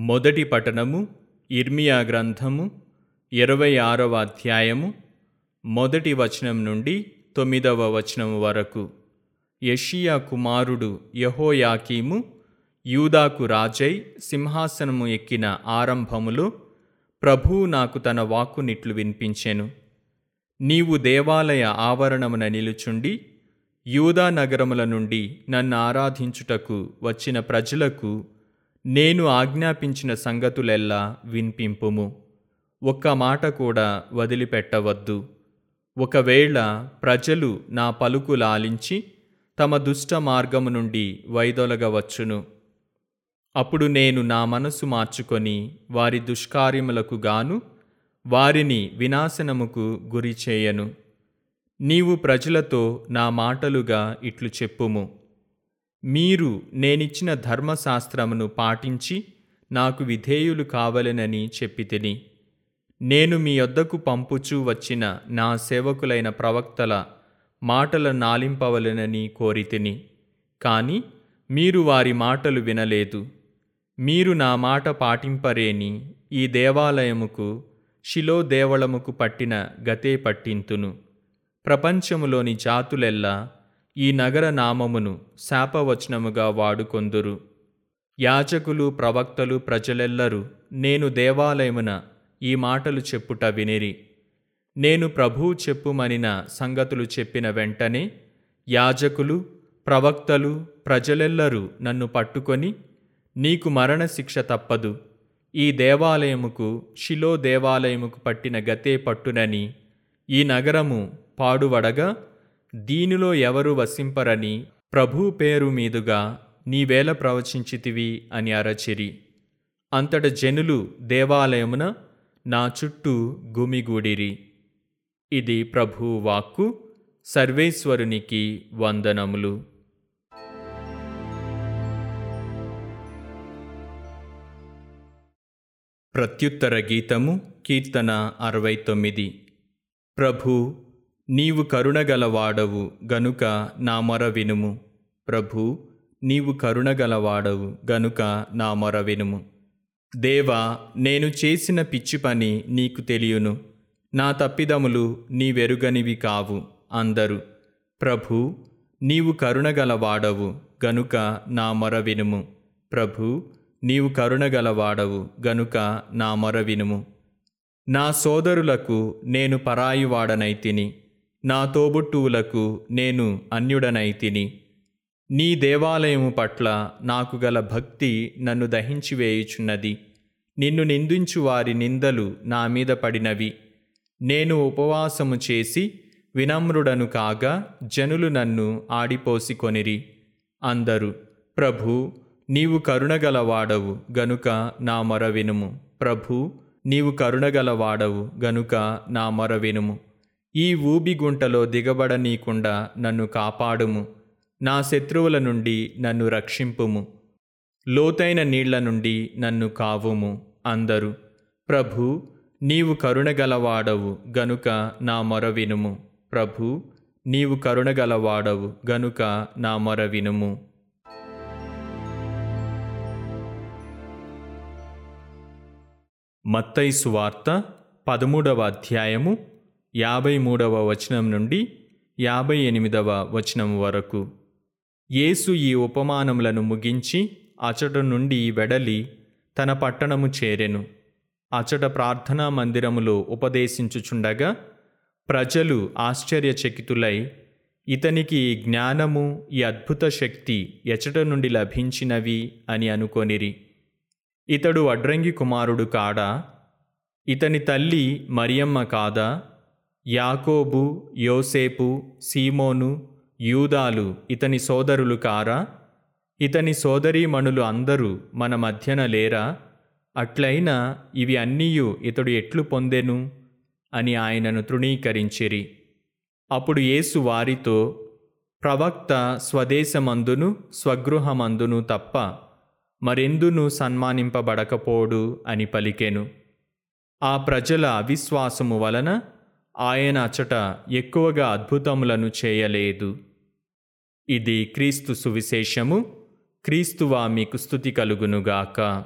మొదటి పఠనము ఇర్మియా గ్రంథము ఇరవై ఆరవ అధ్యాయము మొదటి వచనం నుండి తొమ్మిదవ వచనం వరకు. యషియా కుమారుడు యహోయాకీము యూదాకు రాజై సింహాసనము ఎక్కిన ఆరంభములో ప్రభువు నాకు తన వాక్కునిట్లు వినిపించెను. నీవు దేవాలయ ఆవరణమున నిలుచుండి యూదా నగరముల నుండి నన్ను ఆరాధించుటకు వచ్చిన ప్రజలకు నేను ఆజ్ఞాపించిన సంగతులెల్లా వినిపింపుము. ఒక్క మాట కూడా వదిలిపెట్టవద్దు. ఒకవేళ ప్రజలు నా పలుకు లాలించి తమ దుష్ట మార్గము నుండి వైదొలగవచ్చును. అప్పుడు నేను నా మనసు మార్చుకొని వారి దుష్కార్యములకు గాను వారిని వినాశనముకు గురి చేయను నీవు ప్రజలతో నా మాటలుగా ఇట్లు చెప్పుము. మీరు నేనిచ్చిన ధర్మశాస్త్రమును పాటించి నాకు విధేయులు కావలెనని చెప్పితిని నేను మీ యొద్దకు పంపుచూ వచ్చిన నా సేవకులైన ప్రవక్తల మాటల నాలింపవలెనని కోరితిని కాని మీరు వారి మాటలు వినలేదు. మీరు నా మాట పాటింపరేని ఈ దేవాలయముకు శిలో దేవళముకు పట్టిన గతే పట్టింతును. ప్రపంచములోని జాతులెల్లా ఈ నగర నామమును శాపవచనముగా వాడుకొందురు. యాజకులు ప్రవక్తలు ప్రజలెల్లరూ నేను దేవాలయమున ఈ మాటలు చెప్పుట వినిరి. నేను ప్రభువు చెప్పుమనిన సంగతులు చెప్పిన వెంటనే యాజకులు ప్రవక్తలు ప్రజలెల్లరూ నన్ను పట్టుకొని నీకు మరణశిక్ష తప్పదు. ఈ దేవాలయముకు శిలో దేవాలయముకు పట్టిన గతే పట్టునని ఈ నగరము పాడువడగా దీనిలో ఎవరు వసింపరని ప్రభు పేరు మీదుగా నీవేల ప్రవచించితివి అని అరచిరి. అంతట జనులు దేవాలయమున నా చుట్టూ గుమిగూడిరి. ఇది ప్రభు వాక్కు సర్వేశ్వరునికి వందనములు. ప్రత్యుత్తర గీతము కీర్తన అరవై తొమ్మిది. ప్రభు నీవు కరుణగలవాడవు గనుక నా మొర వినుము. ప్రభు నీవు కరుణగలవాడవు గనుక నా మొర వినుము. దేవా నేను చేసిన పిచ్చి పని నీకు తెలియను. నా తప్పిదములు నీవెరుగనివి కావు అందరు. ప్రభు నీవు కరుణగలవాడవు గనుక నా మొర వినుము. ప్రభు నీవు కరుణగలవాడవు గనుక నా మొర వినుము. నా సోదరులకు నేను పరాయివాడనైతిని. నా తోబుట్టువులకు నేను అన్యుడనైతిని నీ దేవాలయము పట్ల నాకు గల భక్తి నన్ను దహించివేయుచున్నది నిన్ను నిందించు వారి నిందలు నా మీద పడినవి. నేను ఉపవాసము చేసి వినమ్రుడను కాగా జనులు నన్ను ఆడిపోసికొనిరి. అందరు ప్రభు నీవు కరుణగలవాడవు గనుక నా మొర వినుము ప్రభు నీవు కరుణగలవాడవు గనుక నా మొర వినుము ఈ ఊబిగుంటలో దిగబడనీకుండా నన్ను కాపాడుము. నా శత్రువుల నుండి నన్ను రక్షింపుము. లోతైన నీళ్ళ నుండి నన్ను కావుము అందరు. ప్రభు నీవు కరుణగలవాడవు గనుక నా మొర వినుము. ప్రభు నీవు కరుణగలవాడవు గనుక నా మొర వినుము. మత్తైసు వార్త పదమూడవ అధ్యాయము యాభై మూడవ వచనం నుండి యాభై ఎనిమిదవ వచనం వరకు. యేసు ఈ ఉపమానములను ముగించి అచట నుండి వెడలి తన పట్టణము చేరెను. అచట ప్రార్థనా మందిరములో ఉపదేశించుచుండగా ప్రజలు ఆశ్చర్యచకితులై ఇతనికి ఈ జ్ఞానము ఈ అద్భుత శక్తి ఎచట నుండి లభించినవి అని అనుకొనిరి. ఇతడు అడ్రంగి కుమారుడు కాడా? ఇతని తల్లి మరియమ్మ కాదా? యాకోబు యోసేపు సీమోను యూదాలు ఇతని సోదరులు కారా? ఇతని సోదరీమణులు అందరూ మన మధ్యన లేరా? అట్లయినా ఇవి అన్నీయు ఇతడు ఎట్లు పొందెను? అని ఆయనను తృణీకరించిరి. అప్పుడు యేసు వారితో ప్రవక్త స్వదేశమందును స్వగృహమందును తప్ప మరెందును సన్మానింపబడకపోడు అని పలికెను. ఆ ప్రజల అవిశ్వాసము వలన ఆయన అచట ఎక్కువగా అద్భుతములను చేయలేదు. ఇది క్రీస్తు సువిశేషము. క్రీస్తువా మీకు స్థుతి కలుగునుగాక.